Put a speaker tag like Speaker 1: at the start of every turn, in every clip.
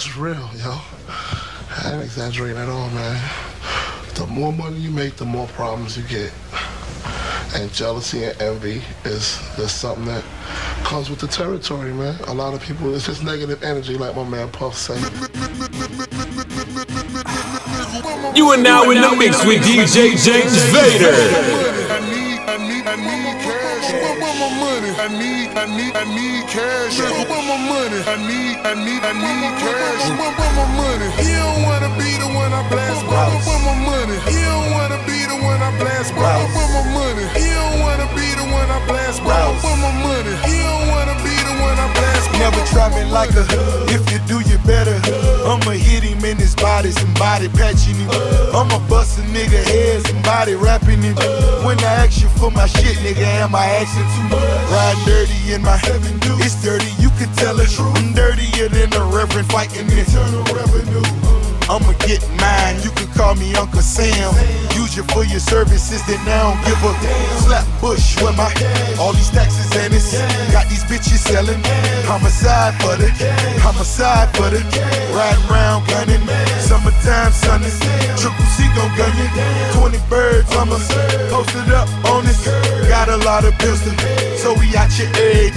Speaker 1: That's real, yo. I ain't exaggerating at all, man. The more money you make, the more problems you get. And jealousy and envy is, is something that comes with the territory, man. A lot of people, it's just negative energy, like my man Puff said.
Speaker 2: You are now in the mix with DJ James Vader.
Speaker 3: I need, I need, cash. Where my money? I need, I need, I need cash. Where my money? I need, I need, I need cash. Where my money? He don't wanna be the one I blast. Where my money? He don't wanna be the one I blast. Where my money? He don't wanna be the one I blast. Where my money?
Speaker 4: Never try me like a. If you do, you better. I'ma hit him in his body, somebody patching him. I'ma bust a nigga head, somebody rapping him. When I ask you for my shit, nigga, am I asking too much? Ride dirty in my heaven, dude. It's dirty, you can tell it. I'm dirtier than the reverend fighting the Internal Revenue. I'ma get mine, you can call me Uncle Sam. Use you for your services, then I don't give a damn. slap bush with my all these taxes and it's got these bitches selling. Homicide for the, homicide for the, riding round gunning. Summertime sunning, triple C gon' gun you. 20 birds, I'ma post it up on this. Got a lot of bills to, so we out your egg.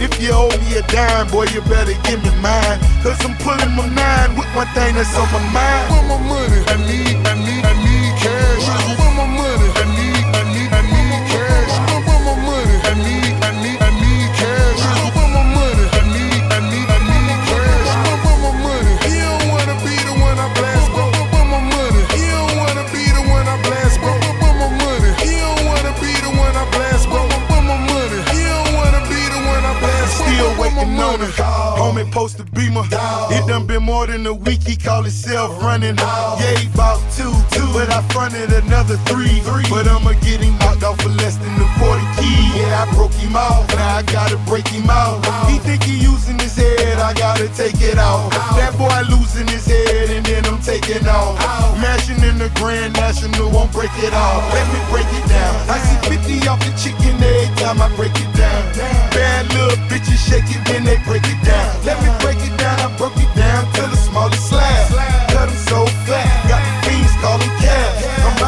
Speaker 4: If you owe me a dime, boy, you better give me mine. Cause I'm pulling my nine with one thing that's on my mind.
Speaker 3: Where my money? I need, I need, I need cash. Where my money? I need, I need, I need cash. Where my money? I need, I need, I need cash. Where my money? I need, I need, I need cash. Where my money? He don't wanna be the one I blast, bro. Where my money? He don't wanna be the one I blast, bro. Where my money? He don't wanna be the one I blast, bro. Where my money? He don't wanna be the one I blast.
Speaker 4: Still waiting on it. Homie post a beamer. It done been more than a week. He call himself running. Yeah, he bought two, two, but I fronted another three. But I'ma get him knocked off for less than the quarter key. Yeah, I broke him off. Now I gotta break him out. He think he using his head. I gotta take it out. That boy losing his head, and then I'm taking off. Mashing in the Grand National, won't break it off. Let me break it down. I see 50 off the chicken every time I break it down. Bad little bitches shake it when they break it down. Let me break it down, I broke it down to the smallest slab. Cut 'em so fat,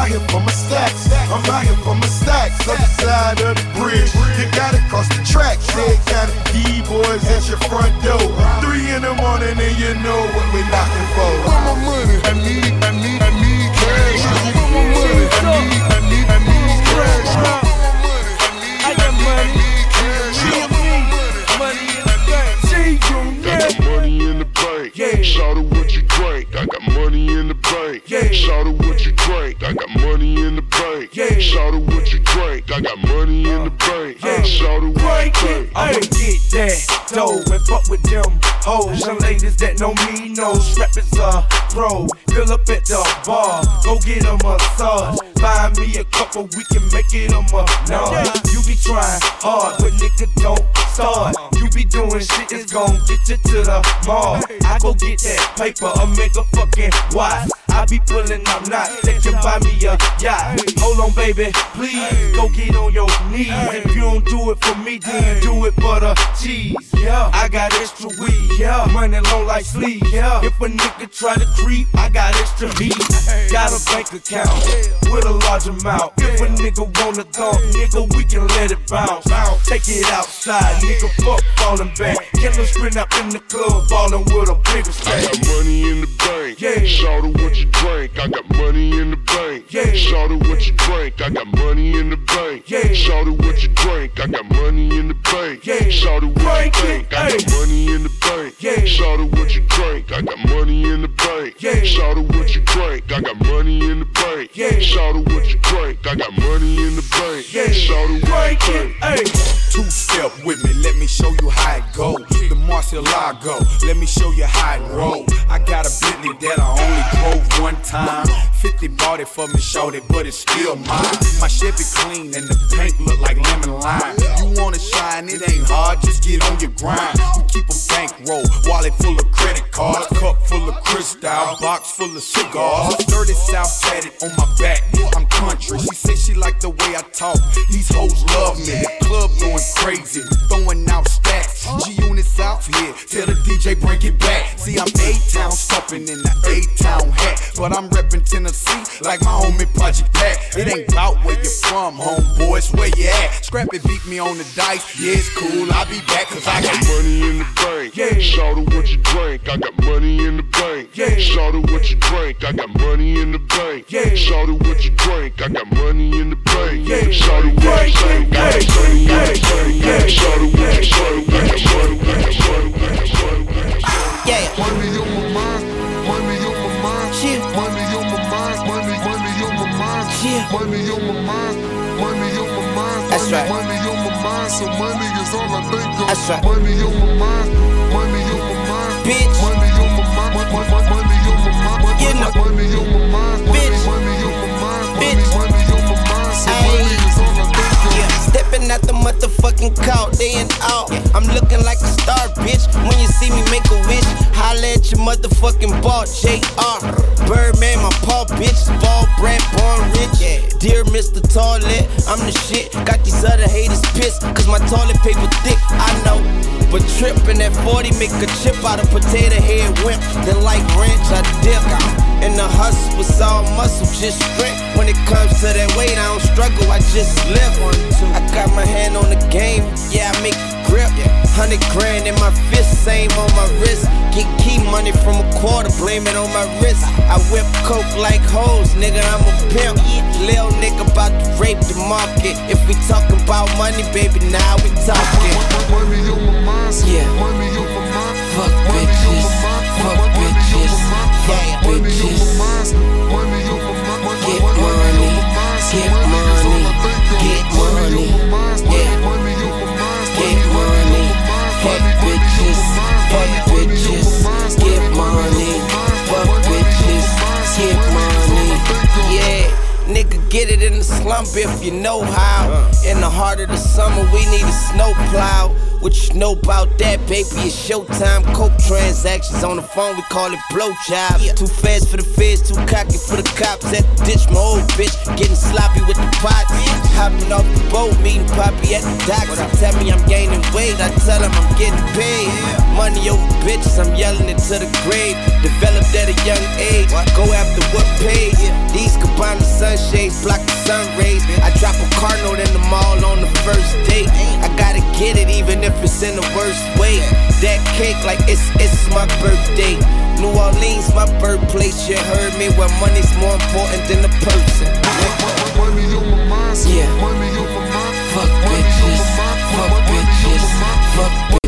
Speaker 4: out here for my stacks, I'm out here for my stacks. Other side of the bridge, you gotta cross the track. Kind of D-boys at your front door. Three in the morning and you know what we knocking for.
Speaker 3: Where my money? I need, I need, I need cash. Where my money? I need, I need, I need cash. Money? I need, I need, I need cash. Where my money?
Speaker 5: Money in the bank. See you
Speaker 6: I
Speaker 5: Yeah.
Speaker 6: Shout out what you drink. I got money in the bank.
Speaker 5: Yeah.
Speaker 6: Shout out what you drink. I got money in the bank.
Speaker 5: Yeah.
Speaker 6: Shout out what
Speaker 5: Break
Speaker 6: you
Speaker 5: it.
Speaker 6: drink.
Speaker 5: I'ma get that dough and fuck with them hoes. Young ladies that know me know strap is a pro. Fill up at the bar, go get a massage. Buy me a couple, we can make it a month. No, you be trying hard, but nigga don't start. You be doing shit that's gon' get you to the mall. I go get that paper, a make a fucking watch. I be pulling, I'm not. They can buy me uh, a yacht. Hold on, baby, please go get on your knees. If you don't do it for me, then you do it for the cheese. Yeah, I got extra weed. Yeah, money long like sleep. Yeah, if a nigga try to creep, I got extra heat. Got a bank account with a large amount. If a nigga wanna talk, nigga, we can let it bounce. Take it outside, nigga, fuck falling back. Killer sprint up in the club, ballin' with a bigger
Speaker 6: I
Speaker 5: stack.
Speaker 6: got money in the bank.
Speaker 5: Yeah.
Speaker 6: Shout out what you drink. I got money in the bank.
Speaker 5: Yeah.
Speaker 6: Shout out what you drink. I got money in the bank.
Speaker 5: Yeah.
Speaker 6: Shout out what you drink. I got money in the bank.
Speaker 5: Yeah.
Speaker 6: Shout out what you think. I got money in the bank.
Speaker 5: Yeah.
Speaker 6: Shout out what you drink. I got money in the bank.
Speaker 5: Yeah.
Speaker 6: Shout out what you drink. I got money in the bank.
Speaker 5: Yeah.
Speaker 6: Shout out what you drink. I got money in the bank.
Speaker 5: Yeah.
Speaker 6: Shout out what you drink.
Speaker 4: Two step with me, let me show you how it go. The Murciélago, let me show you how it roll. I got a Bentley that I only drove one time. 50 bought it for me, it, but it's still mine. My Chevy clean and the paint look like lemon lime. You wanna shine, it ain't hard, just get on your grind. We keep a bankroll, wallet full of credit cards, cup full of crystal, box full of cigars. Dirty South tatted on my back, I'm
Speaker 7: country. She said she like the way I talk. These hoes love me. The club going crazy, throwing out stacks. G Unit South here. Tell the DJ bring it back. See, I'm A-Town stomping in the A-Town hat. But I'm reppin' Tennessee like my homie Project Pat. It ain't about where you from, homeboys, where you at. Scrap it, beat me on the dice. Yeah, it's cool. I'll be back cause I got
Speaker 6: money in the bank.
Speaker 7: Yeah.
Speaker 6: Shout out what you drink. I got money in the bank.
Speaker 7: Yeah.
Speaker 6: Shout out what you drink. I got money in the bank.
Speaker 7: Yeah.
Speaker 6: Shout out what you drink. I got money in the bank.
Speaker 7: Yeah.
Speaker 6: What you drink. I got
Speaker 7: Yeah.
Speaker 6: money in the bank.
Speaker 7: Yeah.
Speaker 6: Shout out what you shout out I got money. I got money. I got money. I got money.
Speaker 8: Yeah.
Speaker 9: Money on my mind, money on my mind,
Speaker 8: Shit.
Speaker 9: money on my mind, money, money on my mind,
Speaker 8: Yeah.
Speaker 9: money on my mind, money on my mind,
Speaker 8: That's right.
Speaker 9: money on my mind, so money is all I think of.
Speaker 8: That's right.
Speaker 9: Money on my mind,
Speaker 8: motherfucking court, day and out. I'm looking like a star, bitch. When you see me make a wish, holla at your motherfucking ball, JR. Birdman, my paw, bitch. Ball brand, born rich. Dear Mr. Toilet, I'm the shit. Got these other haters pissed, cause my toilet paper thick, I know. But tripping at 40, make a chip out of potato head wimp. Then like ranch, I dip. And the hustle was all muscle, just strength. When it comes to that weight, I don't struggle, I just live. I got my hand on the game, yeah, I make it grip. Hundred grand in my fist, same on my wrist. Get key money from a quarter, blame it on my wrist. I whip coke like hoes, nigga, I'm a pimp. Lil nigga about to rape the market. If we talking about money, baby, now we talking.
Speaker 9: Money on my mind,
Speaker 8: Yeah.
Speaker 9: money on my mind,
Speaker 8: Fuck bitches,
Speaker 9: on my mind,
Speaker 8: fuck
Speaker 9: money on my
Speaker 8: bitches,
Speaker 9: mind,
Speaker 8: fuck
Speaker 9: money on
Speaker 8: bitches.
Speaker 9: money on my
Speaker 8: Get
Speaker 9: money on
Speaker 8: money,
Speaker 9: my mind, so
Speaker 8: get
Speaker 9: money is all I
Speaker 8: money,
Speaker 9: think of.
Speaker 8: get
Speaker 9: Money. on
Speaker 8: money, yeah.
Speaker 9: money on my mind,
Speaker 8: Get
Speaker 9: money on
Speaker 8: money,
Speaker 9: my mind,
Speaker 8: fuck bitches, fuck
Speaker 9: money on my
Speaker 8: bitches, get
Speaker 9: money on my
Speaker 8: money,
Speaker 9: mind,
Speaker 8: fuck
Speaker 9: money on my
Speaker 8: bitches, get
Speaker 9: money. Is all I
Speaker 8: money.
Speaker 9: think of.
Speaker 8: Yeah, nigga, get it in the slump if you know how. In the heart of the summer, we need a snow plow. What you know about that, baby? It's showtime. Coke transactions on the phone, we call it blowjob. Too fast for the feds, too cocky for the cops. At the ditch, my old bitch getting sloppy with the pot. Hopping off the boat, meeting Poppy at the docks. Tell me I'm gaining weight, I tell him I'm getting paid. Money over bitches, I'm yelling it to the grave. Developed at a young age, go after what pays. These Cabana sunshades block the sun rays. I drop a car note in the mall on the first date. I gotta get it even it's in the worst way. That cake like it's it's my birthday. New Orleans, my birthplace. You heard me. Where money's more important than the person.
Speaker 9: Money on my mind,
Speaker 8: Yeah.
Speaker 9: money on my mind,
Speaker 8: Fuck bitches,
Speaker 9: on my mind,
Speaker 8: fuck
Speaker 9: money on my
Speaker 8: bitches, fuck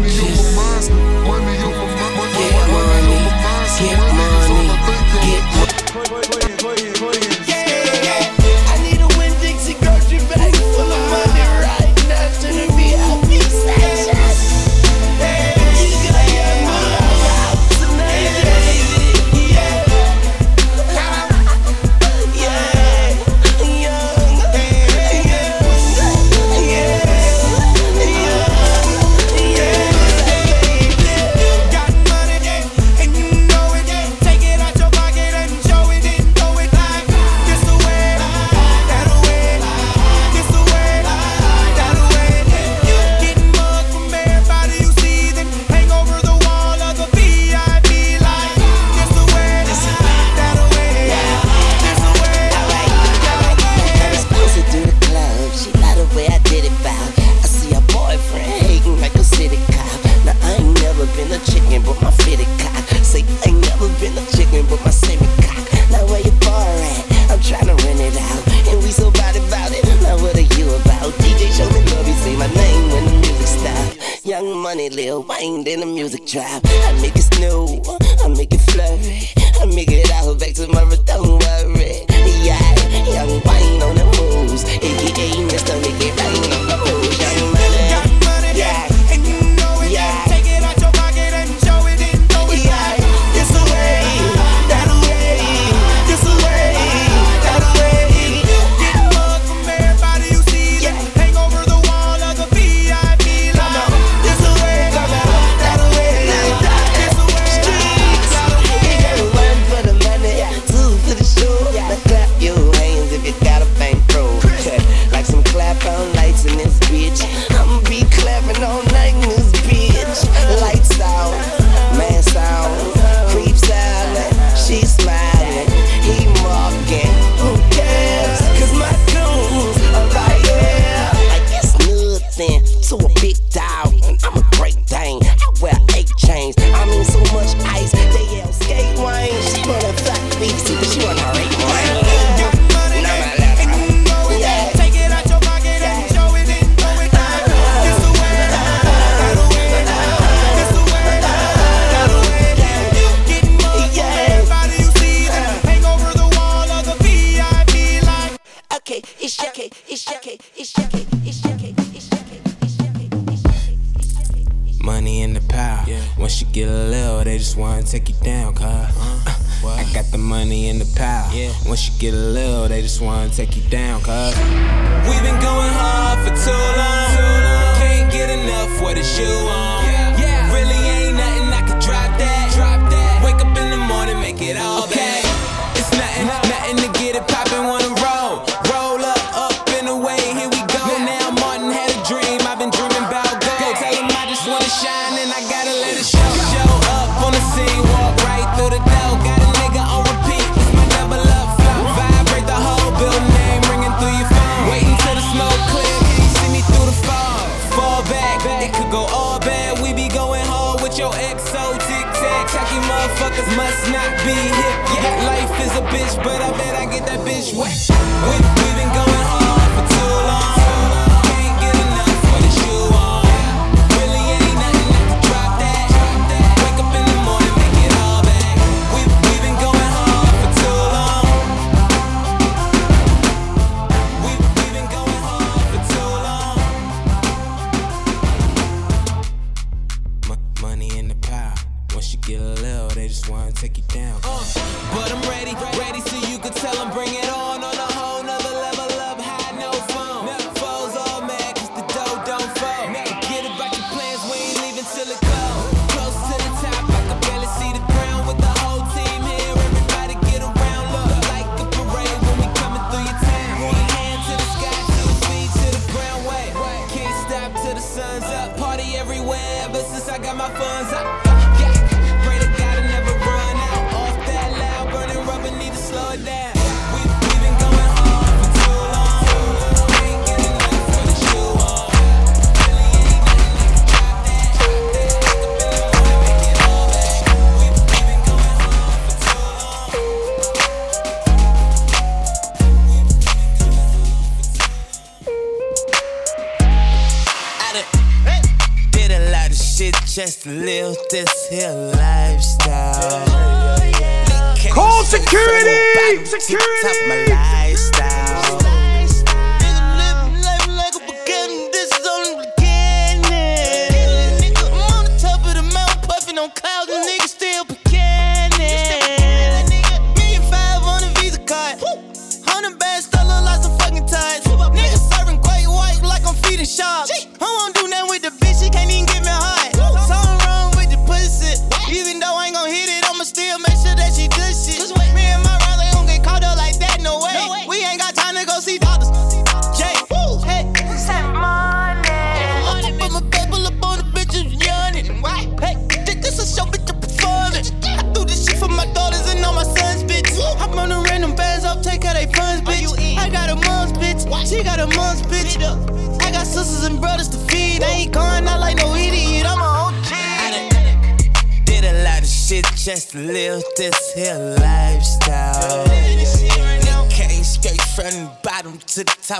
Speaker 7: like
Speaker 10: so
Speaker 11: tic tac. Tacky motherfuckers must not be hip. Yeah, life is a bitch, but I bet I get that bitch wet. We've been going hard for two.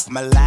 Speaker 11: my
Speaker 12: life.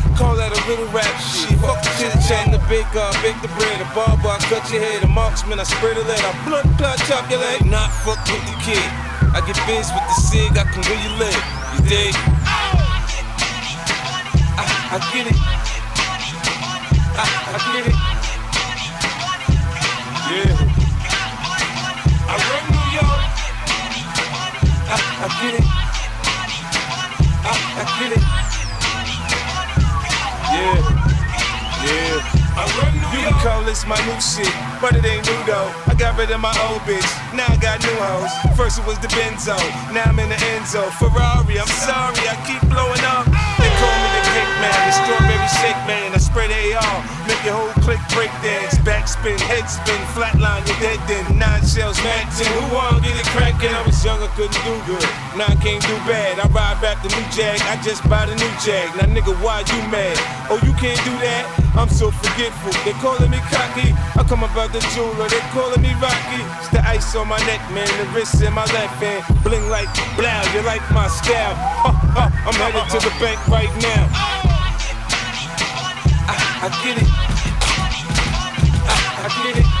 Speaker 13: Call that a little rap shit. Fuck the chit chat the big uh, bake the bread. The barber, I cut your head. The marksman, I spread a lead. I blood clot, chop your leg. Not fuck with the kid. I get biz with the cig, I can really live. You dig? I, I get it. I, I get it. Yeah. I run New York. I, I get it. I, I get it. Yeah. Yeah. You can call this my new shit, but it ain't new though. I got rid of my old bitch, now I got new hoes. First it was the Benzo, now I'm in the Enzo. Ferrari, I'm sorry, I keep blowing up. Man, the strawberry shake man. I spread the AR, make your whole click break dance. Backspin, head spin, flatline, your dead then. Nine shells, Mac 10. Who wanna get it crackin'? I was young, I couldn't do good. Now I can't do bad. I ride back the new Jag, I just bought a new Jag. Now nigga, why you mad? Oh, you can't do that? I'm so forgetful. They calling me cocky. I come about the jeweler. They calling me Rocky. It's the ice on my neck, man. The wrist in my left hand. Bling like blow. You like my style? Uh, uh, I'm headed to the bank right now. I, get it. I, I get it.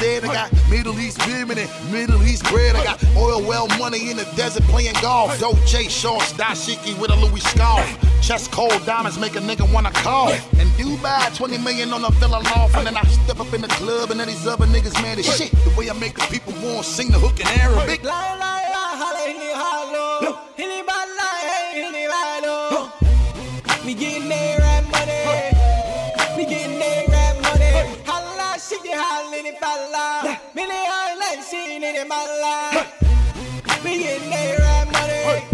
Speaker 14: dead. I got Middle East women and Middle East bread. I got oil well money in the desert playing golf. Dolce shorts, dashiki with a Louis scarf. Chest cold diamonds make a nigga wanna cough. In Dubai, 20 million on a villa loft. And then I step up in the club and then these other niggas mad as shit. The way I make the people want sing the hook in Arabic.
Speaker 15: Holla, shit, you holla, hilly, bala. Millie, holla, shit, hilly, bala. We getting there, rap money.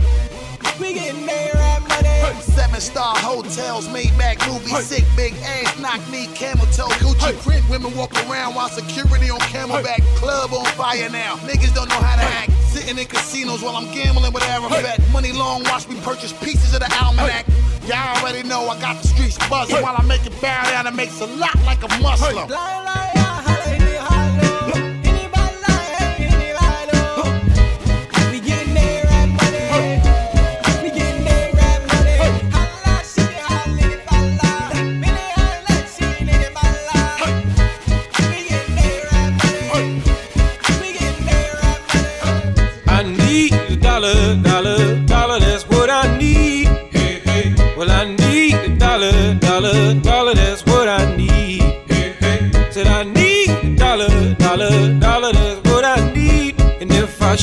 Speaker 15: We getting there, rap money.
Speaker 14: Seven star hotels, Maybach movies, sick big ass, knock me, camel toe, Gucci print. Women walk around while security on camelback. Club on fire now. Niggas don't know how to act. Sitting in casinos while I'm gambling with Arafat. Money long, watch me purchase pieces of the almanac. Y'all already know I got the streets buzzing while I make it bow down. It makes a lot like a Muslim.
Speaker 15: La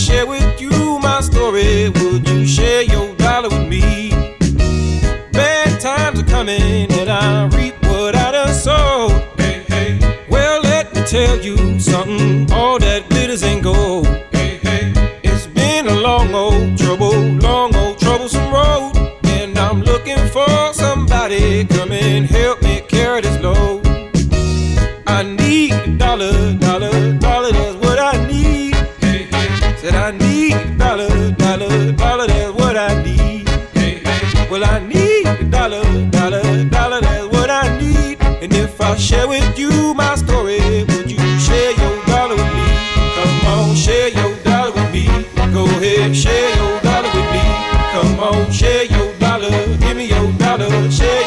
Speaker 16: share with you my story, would you share your dollar with me? Bad times are coming, and I reap what I done sowed. Hey, hey. Well, let me tell you something. Share with you my story, would you share your dollar with me? Come on, share your dollar with me. Go ahead, share your dollar with me. Come on, share your dollar. Give me your dollar, share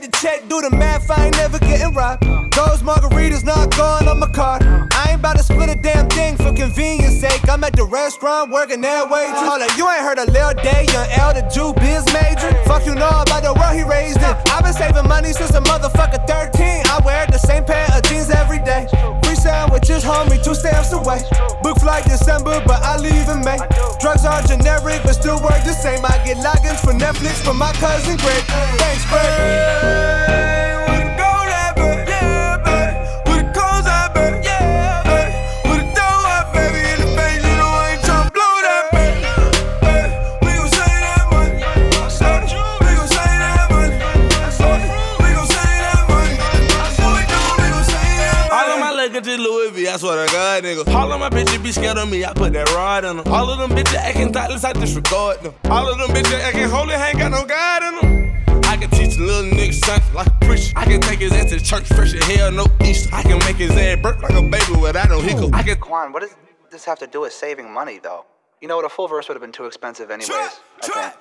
Speaker 17: check the check, do the math. I ain't never getting robbed. Those margaritas not going on my card. I ain't about to split a damn thing for convenience sake. I'm at the restaurant working that waitress. Hold up, you ain't heard a Lil Day, young L, the Jew biz major. Fuck you know about the world he raised in. I've been saving money since a motherfucker 13. I wear the same pair of jeans every day. Free sandwiches, homie, two stamps away. Book flight December, but I leave in May. Drugs are generic, but still work the same. I get logins for Netflix from my cousin Greg.
Speaker 18: Of my Louis V, I swear to God, nigga. All of my bitches be scared of me, I put that rod in them. All of them bitches acting thoughtless, I disregard them. All of them bitches acting holy, ain't got no God in them. I can teach a little nigga something like a preacher. I can take his ass to church fresh as hell, no Easter. I can make his ass burp like a baby without no hiccup. I can
Speaker 19: Quan, what does this have to do with saving money, though? You know what? A full verse would have been too expensive, anyways. I think.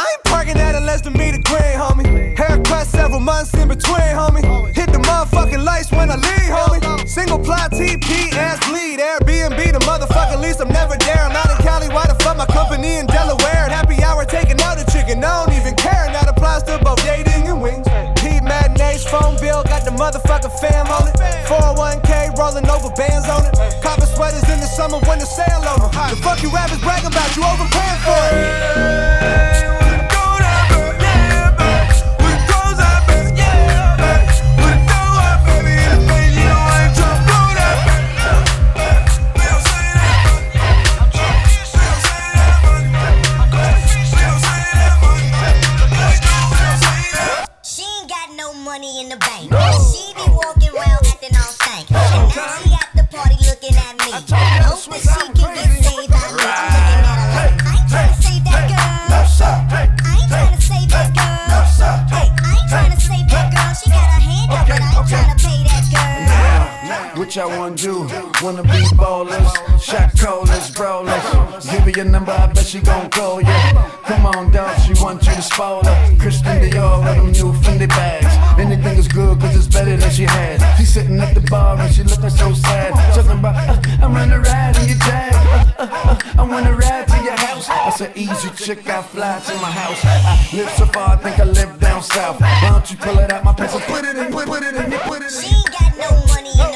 Speaker 17: I ain't parking at a less than me the green, homie. Haircut several months in between, homie. Hit the motherfucking lights when I leave, homie. Single ply TP, ass bleed. Airbnb, the motherfucking lease. I'm never there. I'm out in Cali. Why the fuck my company in Delaware? At happy hour taking out a chicken.
Speaker 15: I don't even care. And that applies to both dating and wings. P matinees, phone bill, got the motherfucking fam on it. 401k rolling over bands on it. Copper sweaters in the summer when the sale them. The fuck you rappers bragging about, you overpaying for it.
Speaker 20: Hope that she
Speaker 21: What y'all wanna do? Wanna be ballers, shot callers, brawlers. Give her your number, I bet she gon' call ya. Come on, dog, she want you to spoil her. Christian Dior with them new Fendi bags. Anything is good, cause it's better than she had. She sitting at the bar and she looking so sad. Talking about, uh, I wanna ride in your jag. Uh, uh, uh, I wanna ride to your house. That's an easy chick, I fly to my house. I live so far, I think I live down south. Why don't you pull it out my pants and put it in, put, put it in, put it in.
Speaker 20: She ain't got no money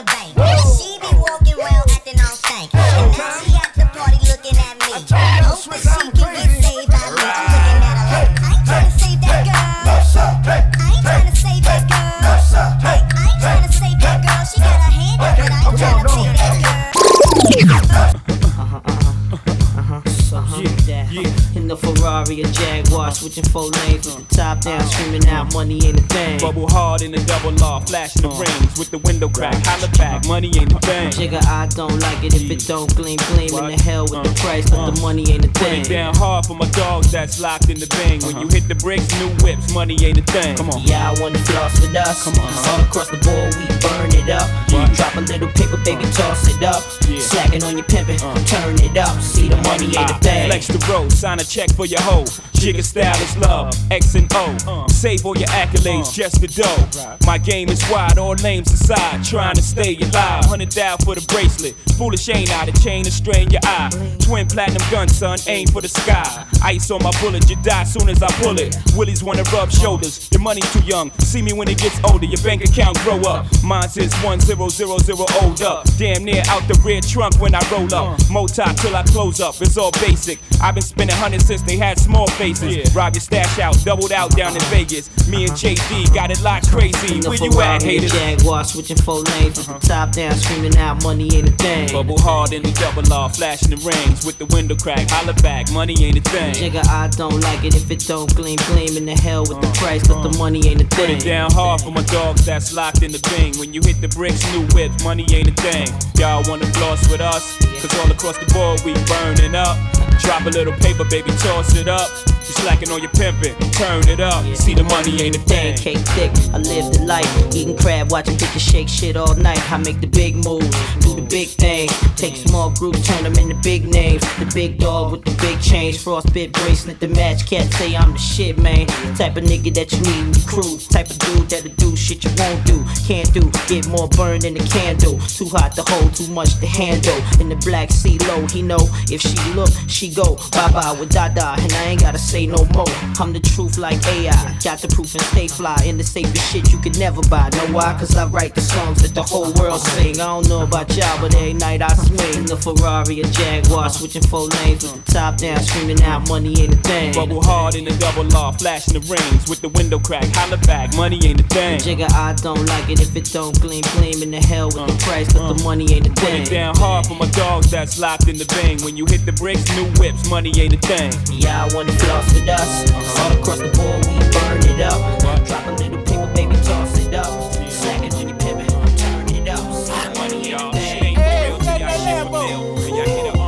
Speaker 22: Ferrari or Jaguar, switching four lanes with the top down, screaming out money ain't a thing.
Speaker 23: Bubble hard in the double law, flashing the rings with the window crack. Holla back, money ain't a thing.
Speaker 22: Jigga, I don't like it if it don't gleam, gleam in the hell with the uh-huh. price, but the uh-huh. money ain't a
Speaker 23: Put
Speaker 22: thing.
Speaker 23: it down hard for my dogs that's locked in the bang. When you uh-huh. hit the bricks, new whips, money ain't a thing. Come on.
Speaker 22: Yeah, I wanna floss with us. Come on. All across the board, we burn it up. Then you drop a little paper, baby, toss it up. Slacking on your pimpin', turn it up. See the money ain't a
Speaker 23: I
Speaker 22: thing.
Speaker 23: Flex the road, sign a check for your hoe goes. Jigga style is love, X and O. Save all your accolades, uh. just the dough. My game is wide, all names aside. Trying to stay alive. Hundred thou for the bracelet. Foolish ain't I, the chain to strain your eye. Twin platinum gun, son, aim for the sky. Ice on my bullet, you die soon as I pull it. Willies wanna rub shoulders. Your money too young. See me when it gets older. Your bank account grow up. Mine says one zero zero zero old up. Damn near out the rear trunk when I roll up. Uh. Mota till I close up. It's all basic. I've been spending hundreds since they had small faces. Rob your stash out, doubled out down in Vegas. Me and JD got it locked crazy.
Speaker 22: In the
Speaker 23: Where you at,
Speaker 22: Ferrari or
Speaker 23: haters?
Speaker 22: Jaguar, switching four lanes with the uh-huh. top down, screaming out money ain't a thing.
Speaker 23: Bubble hard in the double R, flashing the rings with the window crack. Holla back, money ain't a thing.
Speaker 22: Jigga, I don't like it if it don't gleam, gleam in the hell with the uh-huh. price, but the uh-huh. money ain't a
Speaker 23: Put
Speaker 22: thing.
Speaker 23: it down hard for my dogs that's locked in the bing. When you hit the bricks, new whip, money ain't a thing. Y'all wanna floss with us? Cause all across the board we burning up. Drop a little paper, baby, toss it up. You slacking on your pimpin', turn it up. See the money ain't a thing.
Speaker 22: Cake thick, I live the life. Eating crab, watching bitches shake shit all night. I make the big moves, do the big thing. Take small groups, turn them into big names. The big dog with the big chains, frostbit bracelet, the match cat say I'm the shit, man. Type of nigga that you need in crew. Type of dude that'll do shit you won't do, can't do. Get more burned than a candle. Too hot to hold, too much to handle. In the black sea low, he know if she look, she go bye bye with Dada, and I ain't gotta say no more. I'm the truth like AI, got the proof and stay fly. In the safest shit you could never buy. Know why? Cause I write the songs that the whole world sing. I don't know about y'all, but every night I swing the Ferrari or Jaguar, switching four lanes with the top down, screaming out money ain't a thing.
Speaker 23: Bubble hard in the double R, flashing the rings with the window crack. Holla back, money ain't a thing.
Speaker 22: Jigga, I don't like it if it don't gleam, gleam in the hell with the price, but the money ain't a
Speaker 23: Put
Speaker 22: thing.
Speaker 23: it down hard for my dogs that's locked in the bang. When you hit the bricks, new whips, money ain't a thing.
Speaker 22: Yeah, I wanna floss with us. All across the board, we burn it up. Drop a little paper, baby, toss it up. Slack it when you pivot, turn it up. See money in the thing.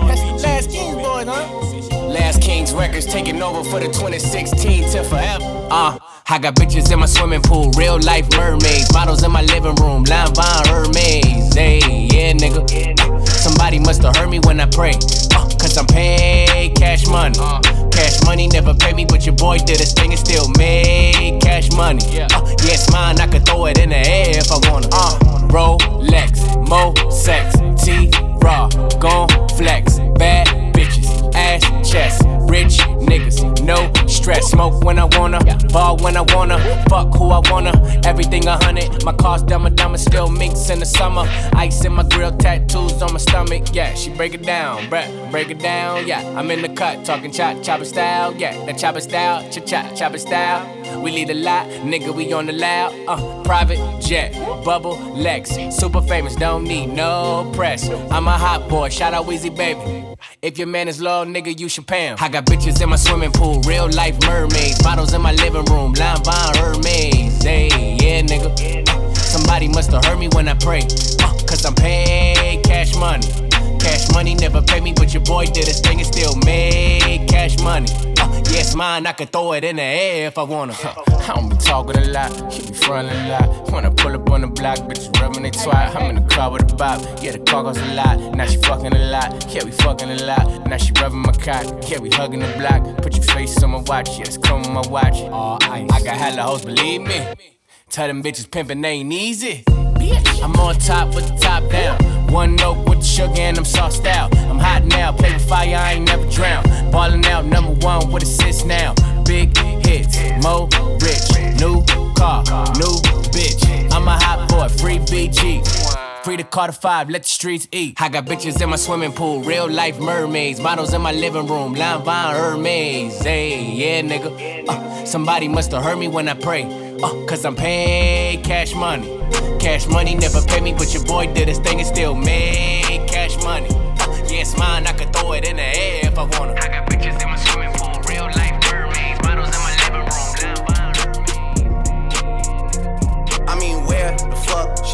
Speaker 15: That's the last King boy, huh?
Speaker 24: Last Kings Records taking over for the 2016 till forever. Uh, I got bitches in my swimming pool, real life mermaids, models in my living room, Line Von Hermes. Hey, yeah, nigga. Somebody must have heard me when I pray. Uh, Cause I'm paid cash money. Cash money never pay me, but your boy did his thing and still made cash money. Uh, yeah, it's mine, I could throw it in the air if I wanna. Uh, Rolex, Mo sex, T raw, gon' flex, bad chest, rich niggas, no stress. Smoke when I wanna, ball when I wanna, fuck who I wanna. Everything a hundred. My car's dumber, dumber, still minks in the summer. Ice in my grill, tattoos on my stomach. Yeah, she break it down, bruh, break it down. Yeah, I'm in the cut, talking chop, chopper style. Yeah, that chopper style, cha cha, chopper style. We lead a lot, nigga, we on the loud. Uh, private jet, bubble, Lex. Super famous, don't need no press. I'm a hot boy, shout out Weezy Baby. If your man is low, nigga, you should pay him. I got bitches in my swimming pool, real life mermaids. Bottles in my living room, Line Von Hermes. Yeah, nigga. Somebody must have heard me when I pray. Uh, Cause I'm paid cash money. Cash money never pay me, but your boy did his thing and still made cash money. Yeah, it's mine, I could throw it in the air if I wanna. Huh. I don't be talking a lot, he be frontin' a lot. When I pull up on the block, bitches rubbing they twat. I'm in the car with a bop, yeah, the car goes a lot. Now she fucking a lot, yeah, we fucking a lot. Now she rubbing my cock, yeah, we hugging the block. Put your face on my watch, yeah, it's coming my watch. All ice. I got hella hoes, believe me. Tell them bitches pimpin' ain't easy. I'm on top with the top down. One note with the sugar and I'm sauced out. I'm hot now, play with fire, I ain't never drown. Ballin' out, number one with assists now. Big hits, mo rich, new car, new bitch. I'm a hot boy, free BG. Free to Carter 5, let the streets eat. I got bitches in my swimming pool, real life mermaids. Models in my living room, Line Von Hermes. Hey, yeah, nigga. Uh, somebody must have heard me when I pray. Uh, cause I'm paid cash money. Cash money never pay me, but your boy did his thing and still made cash money. Uh, yeah, it's mine, I could throw it in the air if I wanna. I got bitches in my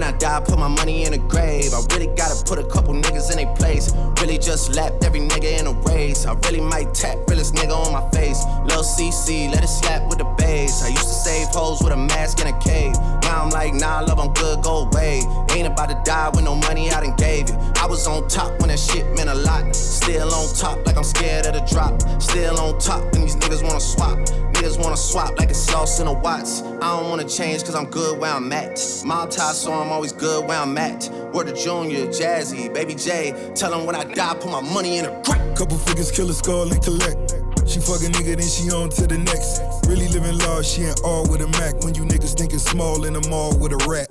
Speaker 25: When I die, put my money in a grave. I really gotta put a couple niggas in their place. Really just lapped every nigga in a race. I really might tap realest nigga on my face. Lil CC, let it slap with the bass. I used to save hoes with a mask in a cave. Now I'm like, nah, love, I'm good, go away. Ain't about to die with no money I done gave you. I was on top when that shit meant a lot. Still on top, like I'm scared of the drop. Still on top, and these niggas wanna swap. Niggas wanna swap like it's sauce in a Watts. I don't wanna change cause I'm good where I'm at. Multi, so I'm always good where I'm at. Word to Junior, Jazzy, Baby J. Tell them when I die, put my money in a crack.
Speaker 4: Couple figures, kill a skull and collect. She fuck a nigga, then she on to the next. Really living large, she ain't all with a Mac. When you niggas thinking small in the mall with a rat.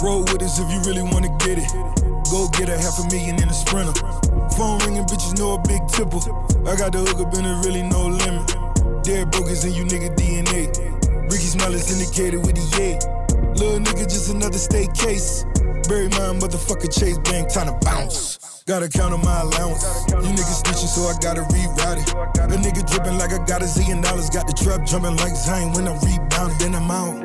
Speaker 4: Roll with us if you really wanna get it. Go get a half a million in a sprinter. Phone ringing, bitches know a big tipple. I got the hook up and there really no limit. Dead brokers in you nigga DNA. Ricky Smile is indicated with the yay. Little nigga, just another state case. Bury my motherfucker Chase Bank, time to bounce. Gotta count on my allowance. You niggas snitching, so I gotta reroute it. A nigga dripping like I got a zillion dollars. Got the trap jumping like Zane when I'm rebounded. Then I'm out,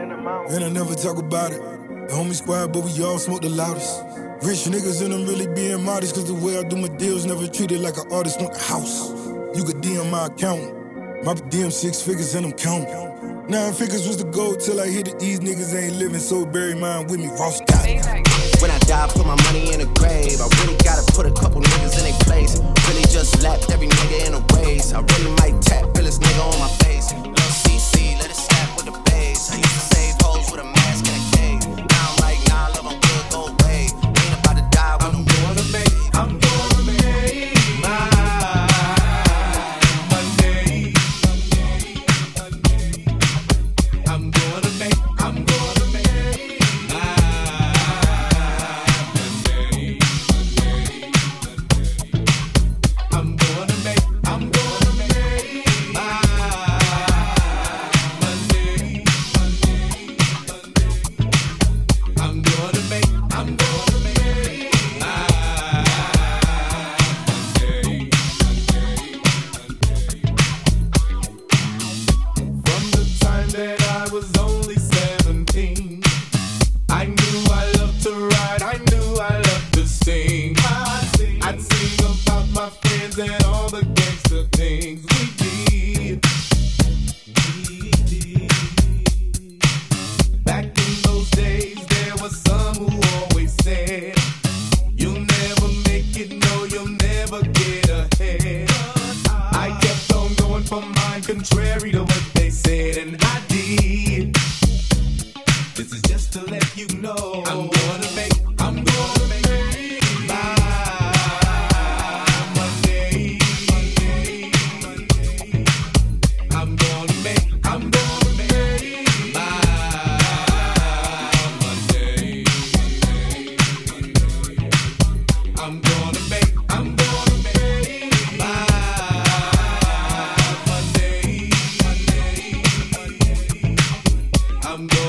Speaker 4: and I never talk about it. The homie squad, but we all smoke the loudest. Rich niggas and I'm really being modest, cause the way I do my deals never treated like an artist want a house. You could DM my account. My DM six figures and I'm counting. Nine figures was the goal till I hit it. These niggas ain't living, so bury mine with me. Ross.
Speaker 25: When I die, put my money cuando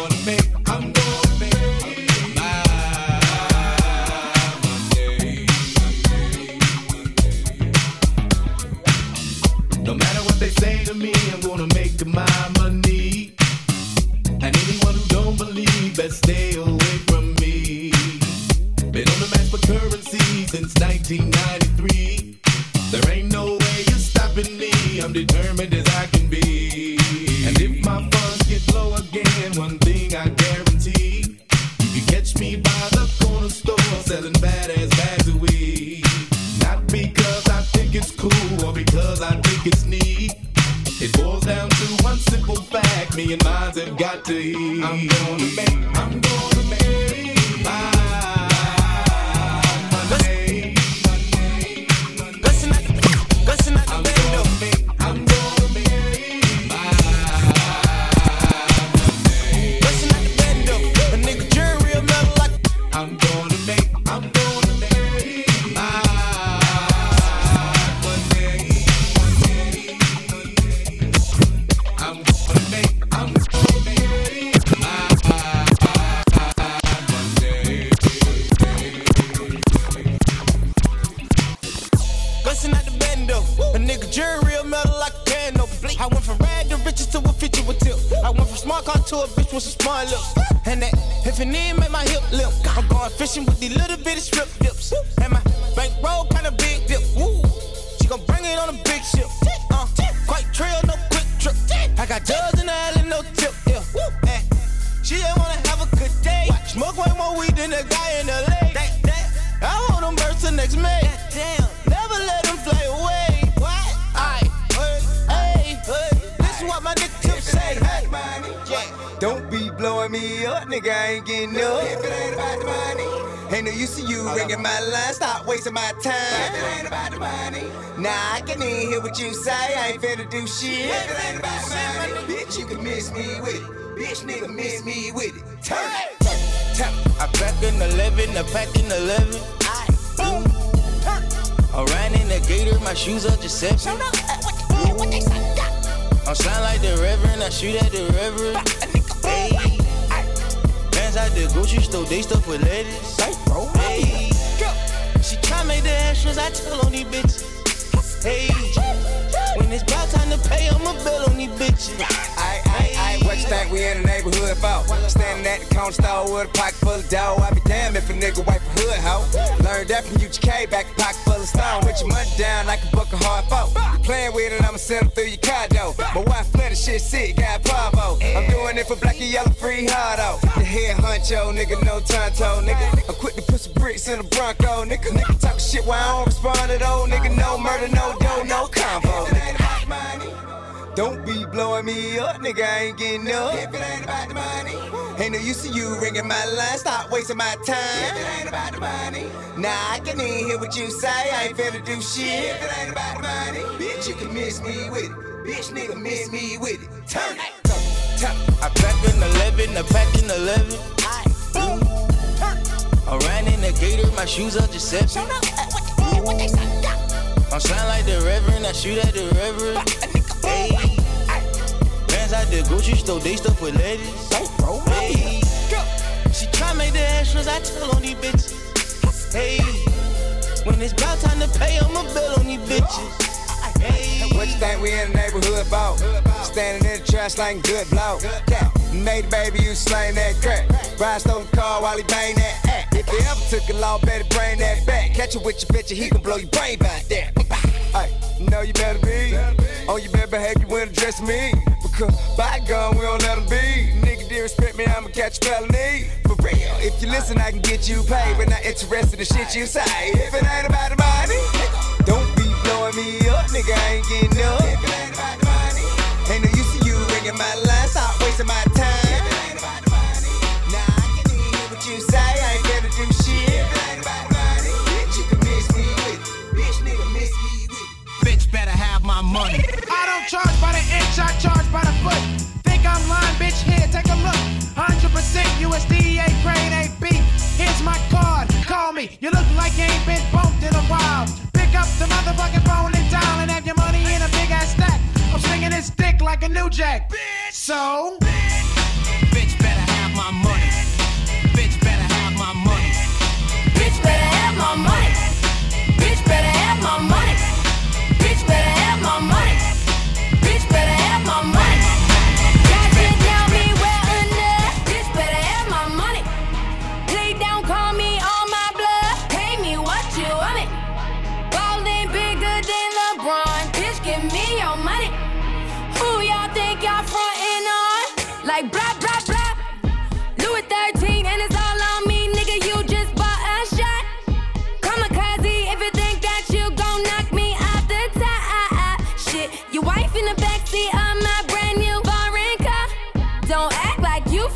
Speaker 25: me up, nigga. I ain't getting up. If it ain't about the money, ain't no use to you ringing my line. Stop wasting my time. If it ain't about the money, nah, I can even hear what you say. I ain't finna do shit. If it ain't about the money, bitch, you can miss me with it. Bitch, nigga, miss me with it. Turn it.
Speaker 22: Tap. I pack in 11, I pack in 11. I Boom. I ran in the gator, my shoes are just seven. I'm sound like the reverend, I shoot at the reverend. Hey. Bands out the grocery store, they stuff with lettuce. Hey. She try make the extras, I tell on these bitches. Hey. When it's about time to pay, I'ma bill on these bitches.
Speaker 25: Aye, aye, what you think we in the neighborhood for? Standing at the corner store with a pocket full of dough. I be damned if a nigga wipe a hood hoe. Learned that from UGK, back a pocket full of stone. With your money down like a buck of hard folk. Playing with it, I'ma send 'em through your condo. My wife flooded shit sick, got Pavo. I'm doing it for black and yellow free hardo. Oh. The head huncho, nigga, no tonto, nigga. I'm quick to put some bricks in the Bronco, nigga. Nigga talk shit while I don't respond at all, nigga. No murder, no dough, no combo. Don't be blowing me up, nigga. I ain't getting up. If it ain't about the money, ain't no use to you ringing my line. Stop wasting my time. If it ain't about the money, nah, I can even hear what you say. I ain't finna do shit. If it ain't about the money, bitch, you can miss me with it. Bitch, nigga, miss me with it. Turn it. Turn it.
Speaker 22: I pack in 11, I pack in 11. Boom. I ran in the gator, my shoes are just seven. I'm sound like the reverend, I shoot at the reverend. Hey. Bands out the grocery store, they stuff with lettuce. Hey. She try make the extras, I tell on these bitches. Hey. When it's about time to pay, I'ma bill on these bitches. Hey.
Speaker 25: What you think we in the neighborhood for? Standing in the trash like good blow. Yeah. Made baby, you slang that crack. Ride stole the car while he bang that act. If he ever took a law, better bring that back. Catch you with your bitch, he can blow your brain back there. Hey, you know you better be Oh, on your better behavior when addressing me. Because by gun, we don't let them be. Nigga, disrespect me, I'ma catch felony. For real, if you listen, I can get you paid. But not interested in the shit you say. If it ain't about the money, don't be blowing me up, nigga. I ain't getting up. If it ain't about the money, ain't no use to you ringing my line. Stop wasting my
Speaker 22: my money.
Speaker 26: I don't charge by the inch, I charge by the foot. Think I'm lying, bitch? Here, take a look. 100% USDA grade AB. Here's my card. Call me. You look like you ain't been bumped in a while. Pick up the motherfucking phone and dial and have your money in a big ass stack. I'm swinging this dick like a new jack. So,
Speaker 22: Bitch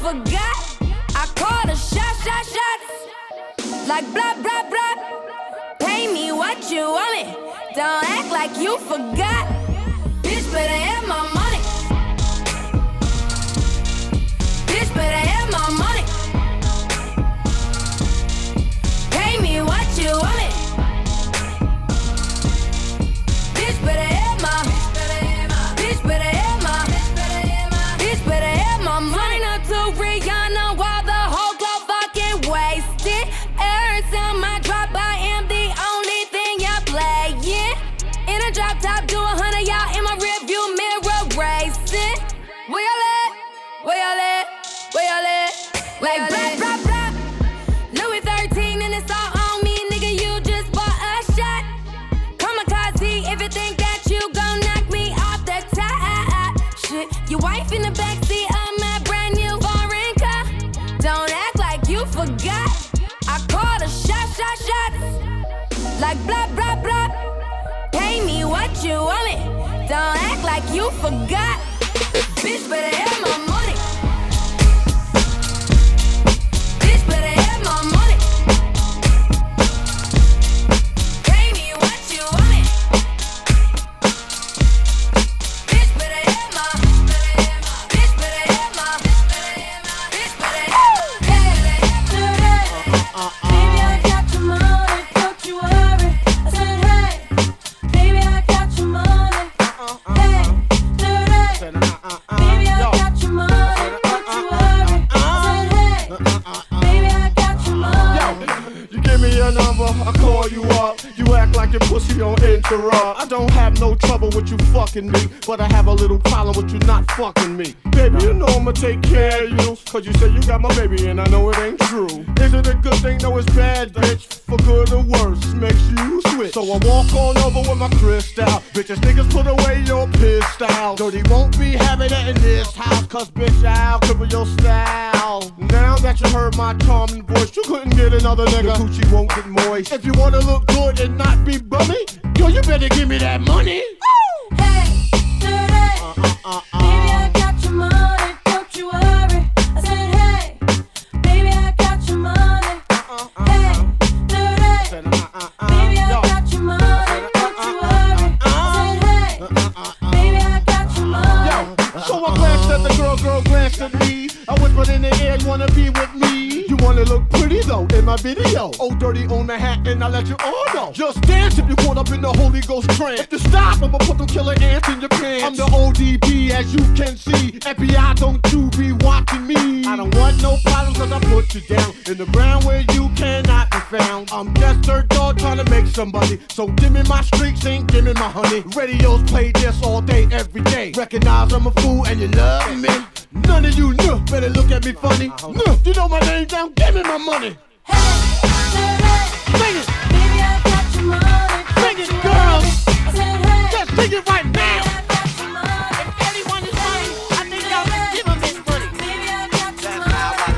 Speaker 22: forgot. I called a shot, shot, shots. Like blah, blah, blah. Pay me what you want me. Don't act like you forgot. Bitch, better have my money. Bitch, better have my money. You forgot.
Speaker 27: On interrupt. I don't have no trouble with you fucking me, but I have a little problem with you not fucking me. Baby, you know I'ma take care of you, cause you say you got my baby and I know it ain't true. Is it a good thing? No, it's bad, bitch. For good or worse, makes you switch. So I walk on over with my crystal. Bitches, niggas, put away your pistol. Dirty won't be having it in this house, cause bitch, I'll cripple your style. Now that you heard my charming voice, you couldn't get another nigga. The coochie won't get moist. If you wanna look good and not be bummy, yo, you better give me that money.
Speaker 28: Hey, dirty. Uh-uh, uh-uh. Baby, I got your
Speaker 27: wanna be with me? Look pretty though in my video. Oh, dirty on the hat, and I let you all know. Just dance if you caught up in the Holy Ghost trance. If you stop, I'ma put them killer ants in your pants. I'm the ODB, as you can see. FBI, don't you be watching me. I don't want no problems, cause I put you down in the ground where you cannot be found. I'm just dirt dog trying to make somebody. So give me my streaks, ain't give me my honey. Radios play this all day, every day. Recognize I'm a fool and you love me. None of you know, better look at me funny. Uh-huh. No, you know my name down, give me my money. Sing it.
Speaker 28: Baby, I got your money.
Speaker 27: Sing it, girls.
Speaker 28: Hey.
Speaker 27: Just sing it right now.
Speaker 28: If anyone is lying, I think y'all give this money. Baby, I got your money.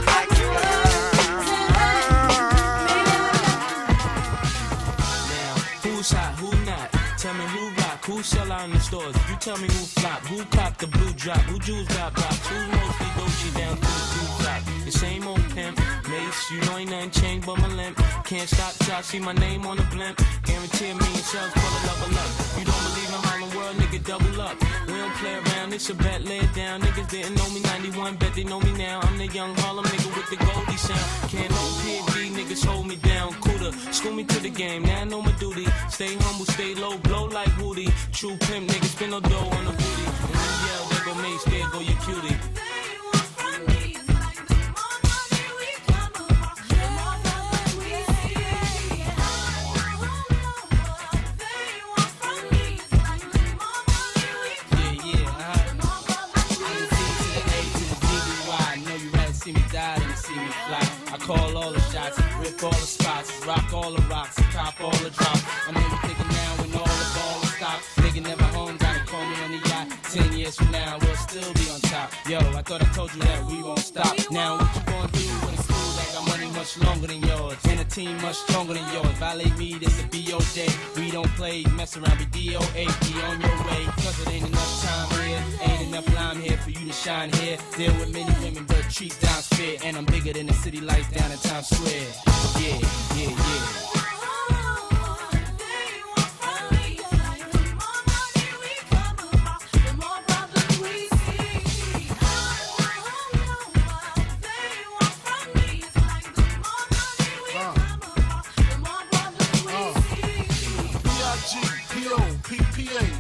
Speaker 16: Who's hot, who not? Tell me who rock, who sell out in the stores. You tell me who flop, who cop the blue drop, who jewels got blocks, who mostly Dolce down to the two top. The same old pimp, mace, you know ain't nothing changed but my limp. Can't stop till I see my name on the blimp. Guarantee me and shells full of level up. You don't believe in Harlem World, nigga, double up. We don't play around, it's a bet, lay it down. Niggas didn't know me 91, bet they know me now. I'm the young Harlem nigga with the Goldie sound. Can't no PD, niggas hold me down. Cooler, school me to the game, now I know my duty. Stay humble, stay low, blow like Woody. True pimp, niggas spin no dough on the booty. And yell, there go Mase, there go your cutie.
Speaker 29: All the spots, rock all the rocks, cop all the drops. I'm never thinking now when all the ball stopped. Nigga never home, gotta call me on the yacht. Ten years from now, we'll still be on top. Yo, I thought I told you that we won't stop. Now what you gonna do when it's cool I got money much longer than yours, and a team much stronger than yours. Violate me, this a BO day. We don't play, mess around, be DOA, be on your way. Cause it ain't enough time here, ain't enough lime here for you to shine here. Deal with many women, but treat down's fair. And I'm bigger than the city lights down in Times Square. Yeah, yeah, yeah.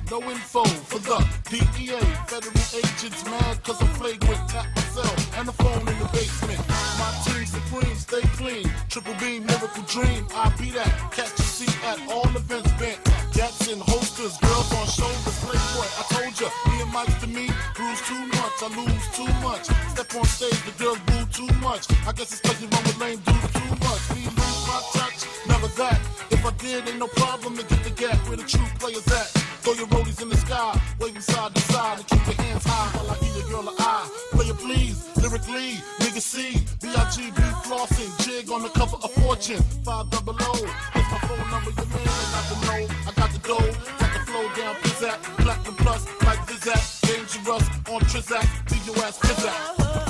Speaker 3: No info for the DEA. Federal agents mad cause I'm flagrant. Tap myself and the phone in the basement. My team supreme, stay clean. Triple beam, miracle dream. I be that. Catch a seat at all events bent. Gats in holsters, girls on shoulders. Playboy, I told ya, me and Mike to me, bruise too much. I lose too much. Step on stage, the girls boo too much. I guess it's cause you run with lame dudes too much. Me lose my touch, never that. If I did, ain't no problem to get the gap where the true players at. Throw your rollies in the sky, waving side to side, and keep your hands high while I hear your girl a eye. Play it please, lyrically, nigga C, B-I-G-B flossing, jig on the cover of Fortune, five double O. It's my phone number, your man, I got the know, I got the dough, got the flow down, pizzazz, platinum plus, like Zizak, dangerous on Trizak, leave your ass pizzazz.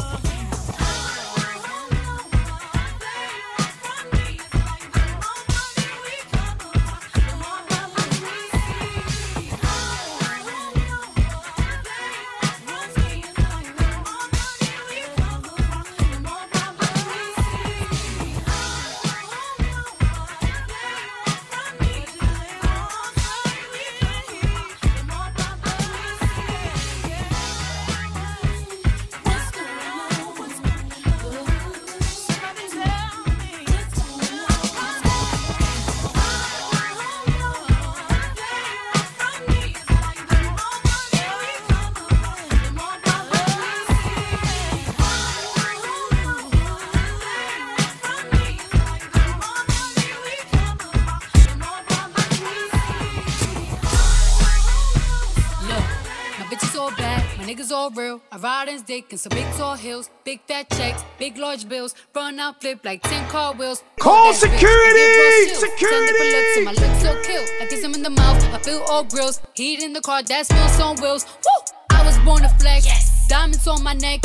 Speaker 30: I ride dick and some big tall hills, big fat checks, big large bills, run out flip like 10 car wheels.
Speaker 28: Call
Speaker 30: Cold ass bitch, I
Speaker 28: security!
Speaker 30: give.
Speaker 28: Security!
Speaker 30: Send different looks and my lips so kill. I kiss him in the mouth, I feel all grills. Heat in the car, that smells on wheels. Woo! I was born to flex. Yes. Diamonds on my neck.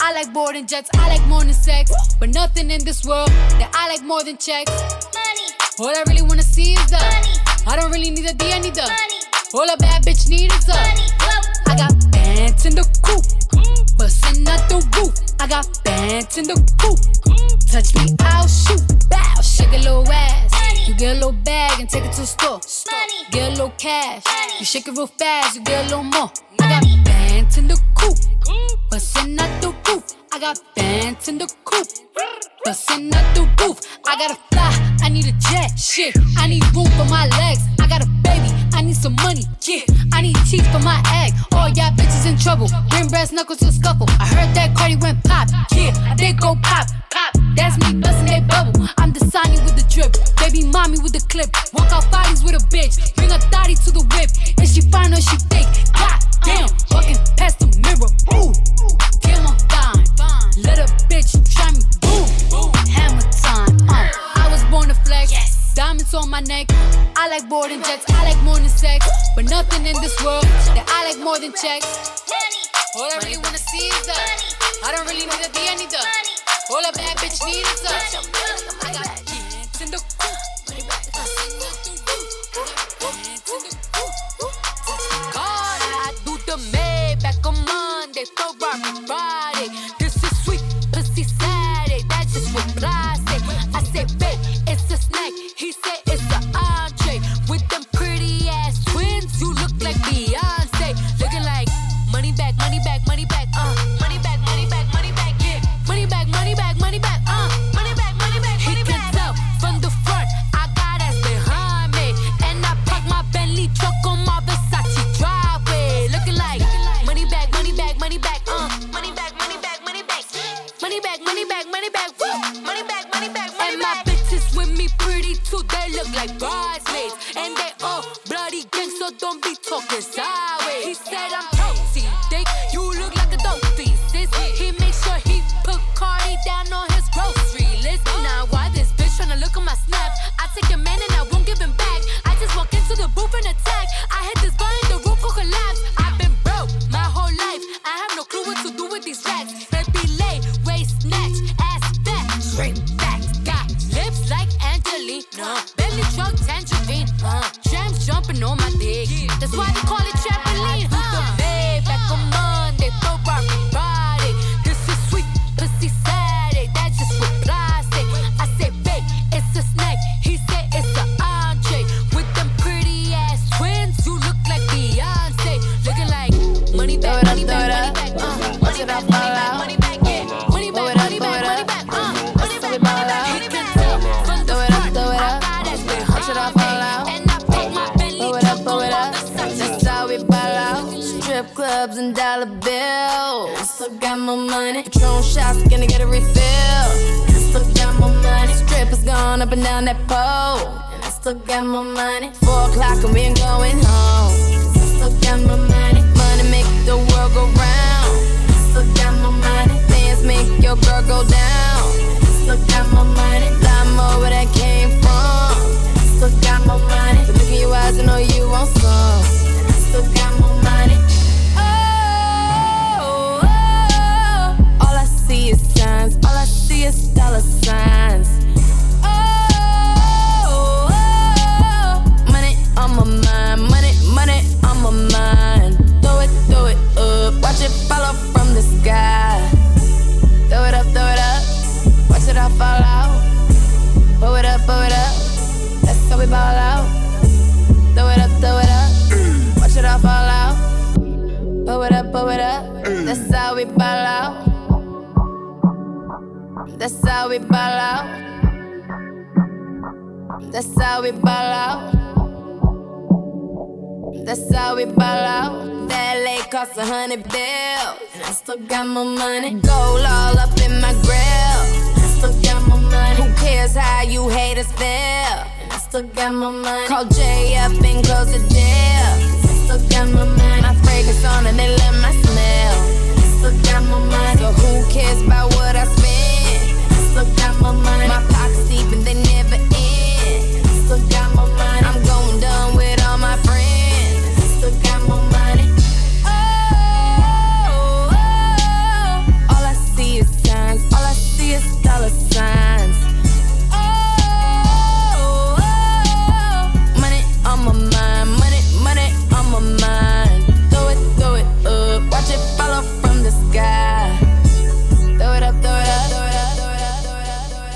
Speaker 30: I like boarding jets, I like more than sex. But nothing in this world that I like more than checks. Money. All I really wanna see is the money. I don't really need a D, I need the money. All a bad bitch need is the money. I got bands in the coop, bustin' out the roof. I got bands in the coop. Touch me, I'll shoot. Bow, shake a little ass. You get a little bag and take it to the store. Get a little cash. You shake it real fast, you get a little more. I got bands in the coop, bustin' out the roof. I got bands in the coop, bustin' out the roof. I gotta fly, I need a jet. Shit, I need room for my legs. I got a baby, I need some money. Yeah, I need teeth for my egg. All y'all bitches in trouble. Bring brass knuckles to scuffle. I heard that Cardi went pop. Yeah, They go pop. Pop. That's me bustin' that bubble. I'm the Sonny with the drip. Baby mommy with the clip. Walk out bodies with a bitch. Bring a thotty to the whip. Is she fine or she fake? God damn, walking past the mirror. Ooh, damn, I'm fine. Let a bitch try me. Boom, hammer time. Uh, I was born to flex. Diamonds on my neck. I like boarding jets. I like more than sex. But nothing in this world that I like more than checks. All I really wanna see is the. I don't really need a D, I need the. All a bad bitch need is the. I got bands in the God, I do the Maybach on Monday, Ferrari Friday. Money back, woo, money back. Money back, money back, and my bitches with me pretty too. They look like bridesmaids. And they all bloody gang, so don't be talking sideways. He said I'm
Speaker 22: and down that pole. And I still got my money. Four o'clock and we ain't going home. I Still got my money. Money make the world go round. Still got my money. Bands make your girl go down. Still got my money. Lot more where that came from. Still got my money. Look in your eyes, I know you want some. And I still got we ball out. That lake cost a hundred bills. And I still got my money. Gold all up in my grill. And I still got my money. Who cares how you haters feel? And I still got my money. Call Jay up and close the deal. I still got my money. My fragrance on and they love my smell. And I still got my money. So who cares about what I spend? I still got my money. My pockets deep and they dollar signs. Oh, oh, money on my mind. Money, money on my mind. Throw it, throw it up. Watch it follow from the sky. Throw it up, throw it up, throw it up, throw it up, throw it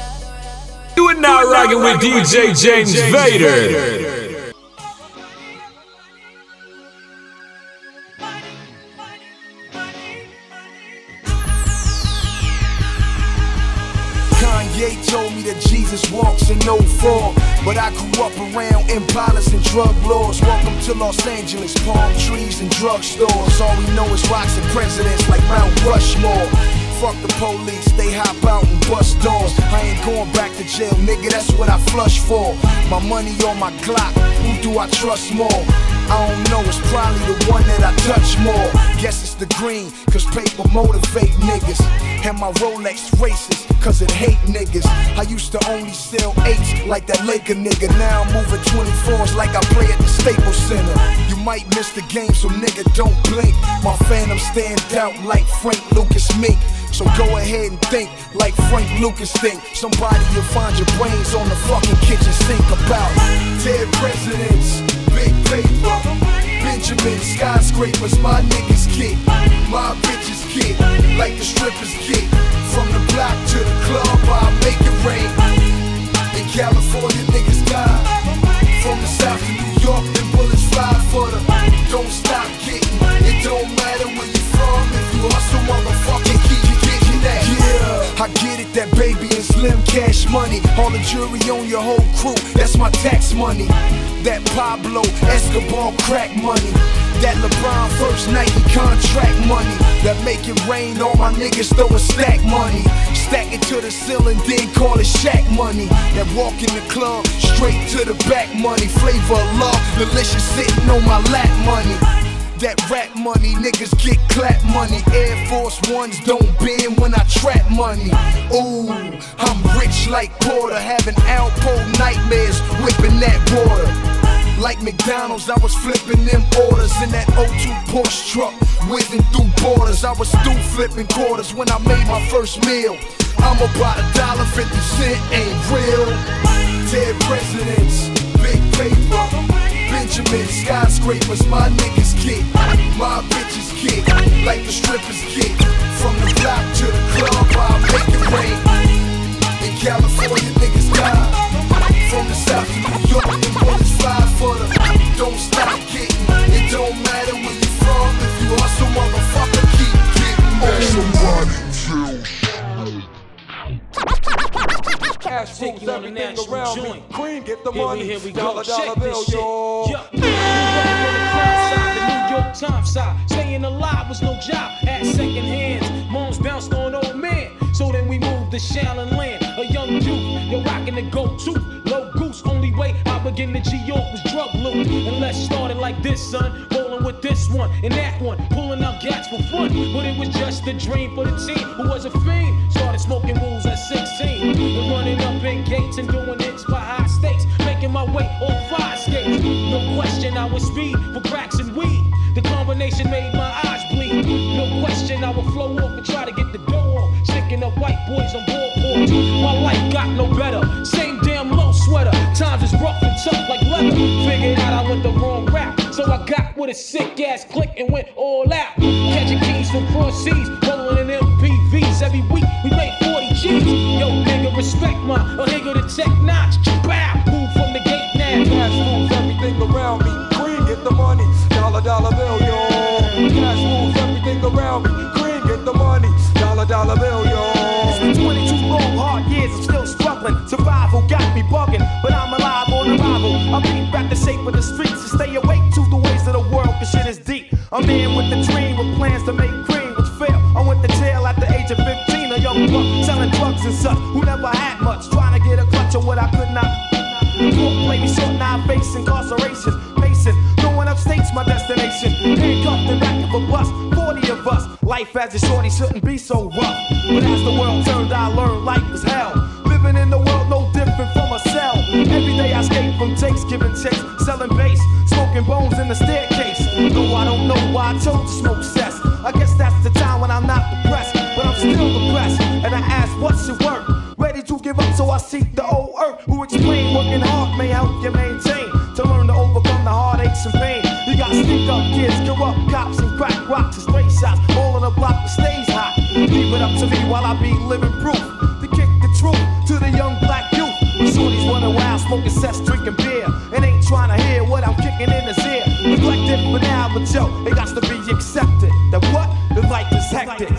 Speaker 22: up.
Speaker 31: You are now rocking with DJ James Vader.
Speaker 4: Kanye Jesus walks in no form. But I grew up around impalas and drug lords. Welcome to Los Angeles, palm trees and drugstores. All we know is rocks and presidents like Mount Rushmore. Fuck the police, they hop out and bust doors. I ain't going back to jail, nigga, that's what I flush for. My money on my Glock, who do I trust more? I don't know, it's probably the one that I touch more. Guess it's the green, cause paper motivate niggas. And my Rolex races, cause it hate niggas. I used to only sell eights like that Laker nigga. Now I'm moving 24s like I play at the Staples Center. You might miss the game, so nigga don't blink. My phantom stand out like Frank Lucas Mink. So go ahead and think like Frank Lucas think. Somebody will find your brains on the fucking kitchen sink about dead presidents, big paper, Benjamin skyscrapers. My niggas get, my bitches get, like the strippers get. From the block to the club, I make it rain. In California, niggas die. From the south to New York, them bullets fly for the. Don't stop getting. It don't matter where you're from if you hustle, motherfucker. Keep getting that. Yeah, I get it, that baby slim cash money. All the jury on your whole crew, that's my tax money. That Pablo Escobar crack money. That LeBron first Nike contract money. That make it rain, all my niggas throw a stack money. Stack it to the ceiling, then call it shack money. That walk in the club, straight to the back money. Flavor of love, delicious sitting on my lap money. That rap money, niggas get clap money. Air Force Ones don't bend when I trap money. Ooh, I'm rich like Porter, having Alpo nightmares, whipping that water. Like McDonald's, I was flipping them orders in that O2 Porsche truck, whizzing through borders. I was still flipping quarters when I made my first meal. I'm about a dollar fifty cent, ain't real. Dead presidents, big paper. Benjamin skyscrapers, my niggas get, my bitches get, like the strippers get. From the block to the club,
Speaker 13: Cream, get the
Speaker 31: Here we-
Speaker 13: money.
Speaker 31: here we go.
Speaker 13: Dollar, dollar bill, yo.
Speaker 31: Yeah. New York Times side. Staying alive was no job. At second hands, moms bounced on old man. So then we moved to Shaolin Land. A young youth, you're rocking the go-to. Low goose, only way I begin to G York was drug loot. And let's start it like this, son. Rolling with this one and that one. Pulling gats for fun. But it was just a dream for the team who was a fiend. Started smoking rules at 16. And running up in gates and doing hits for high stakes. Making my way on fire skates. No question, I was speed for cracks and weed. The combination made my eyes bleed. No question, I would flow off and try to get the dough off. Sticking up white boys on board porch. My life got no better. Same damn low sweater. Times is rough and tough like leather. Figured out I went the wrong route. So I got with a sick ass click and went all out. Catching keys from cross seas. Rolling in MPVs. Every week we made 40 G's. Yo, nigga, respect my a nigga the tech notch. Bow. Move from the gate now.
Speaker 13: Cash moves everything around me. Green, get the money. Dollar, dollar bill, yo. Cash moves everything around me. Green, get the money. Dollar, dollar bill, yo.
Speaker 5: It's been 22 long, hard years, I'm still struggling. Survival got me bugging, but I'm alive on arrival. I beat back the shape of the streets and stay awake to cause shit is deep. I'm man with the dream with plans to make cream was fail. I went to jail at the age of 15, a young buck selling drugs and such, who never had much, trying to get a clutch of what I could not. Court play me short, now I face incarceration. Pacing, going upstate's my destination. Handcuffed in back of a bus, 40 of us. Life as a shorty shouldn't be so rough. But as the world turned, I learned life is hell. Living in the world no different from a cell. Every day I escape from takes, giving checks, selling bass, smoking bones in the staircase. Why I chose to smoke cess. I guess that's the time when I'm not depressed, but I'm still depressed. And I ask, what's your work? Ready to give up, so I seek the old earth who explain working hard may help you maintain. To learn to overcome the heartaches and pain. You got stick up kids, corrupt cops, and crack rocks and straight shots. All in a block that stays hot. Leave it up to me while I be living proof. To kick the truth to the young black youth. Shorties running wild, smoking sets, drinking beer. And ain't trying to hear what I'm For now, but yo, it got to be accepted. That what? The life is hectic.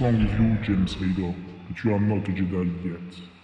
Speaker 32: Strong you, James Hader, but you are not a Jedi yet.